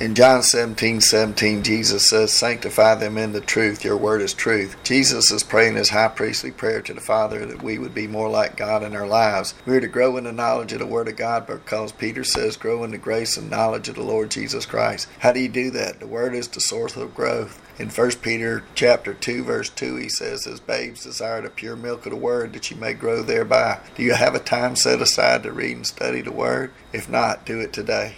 In John 17 17, Jesus says, Sanctify them in the truth. Your word is truth. Jesus is praying his high priestly prayer to the Father that we would be more like God in our lives. We are to grow in the knowledge of the word of God because Peter says, Grow in the grace and knowledge of the Lord Jesus Christ. How do you do that? The word is the source of growth. In 1 Peter chapter 2 verse 2 he says as babes desire the pure milk of the word that you may grow thereby. Do you have a time set aside to read and study the word? If not, do it today.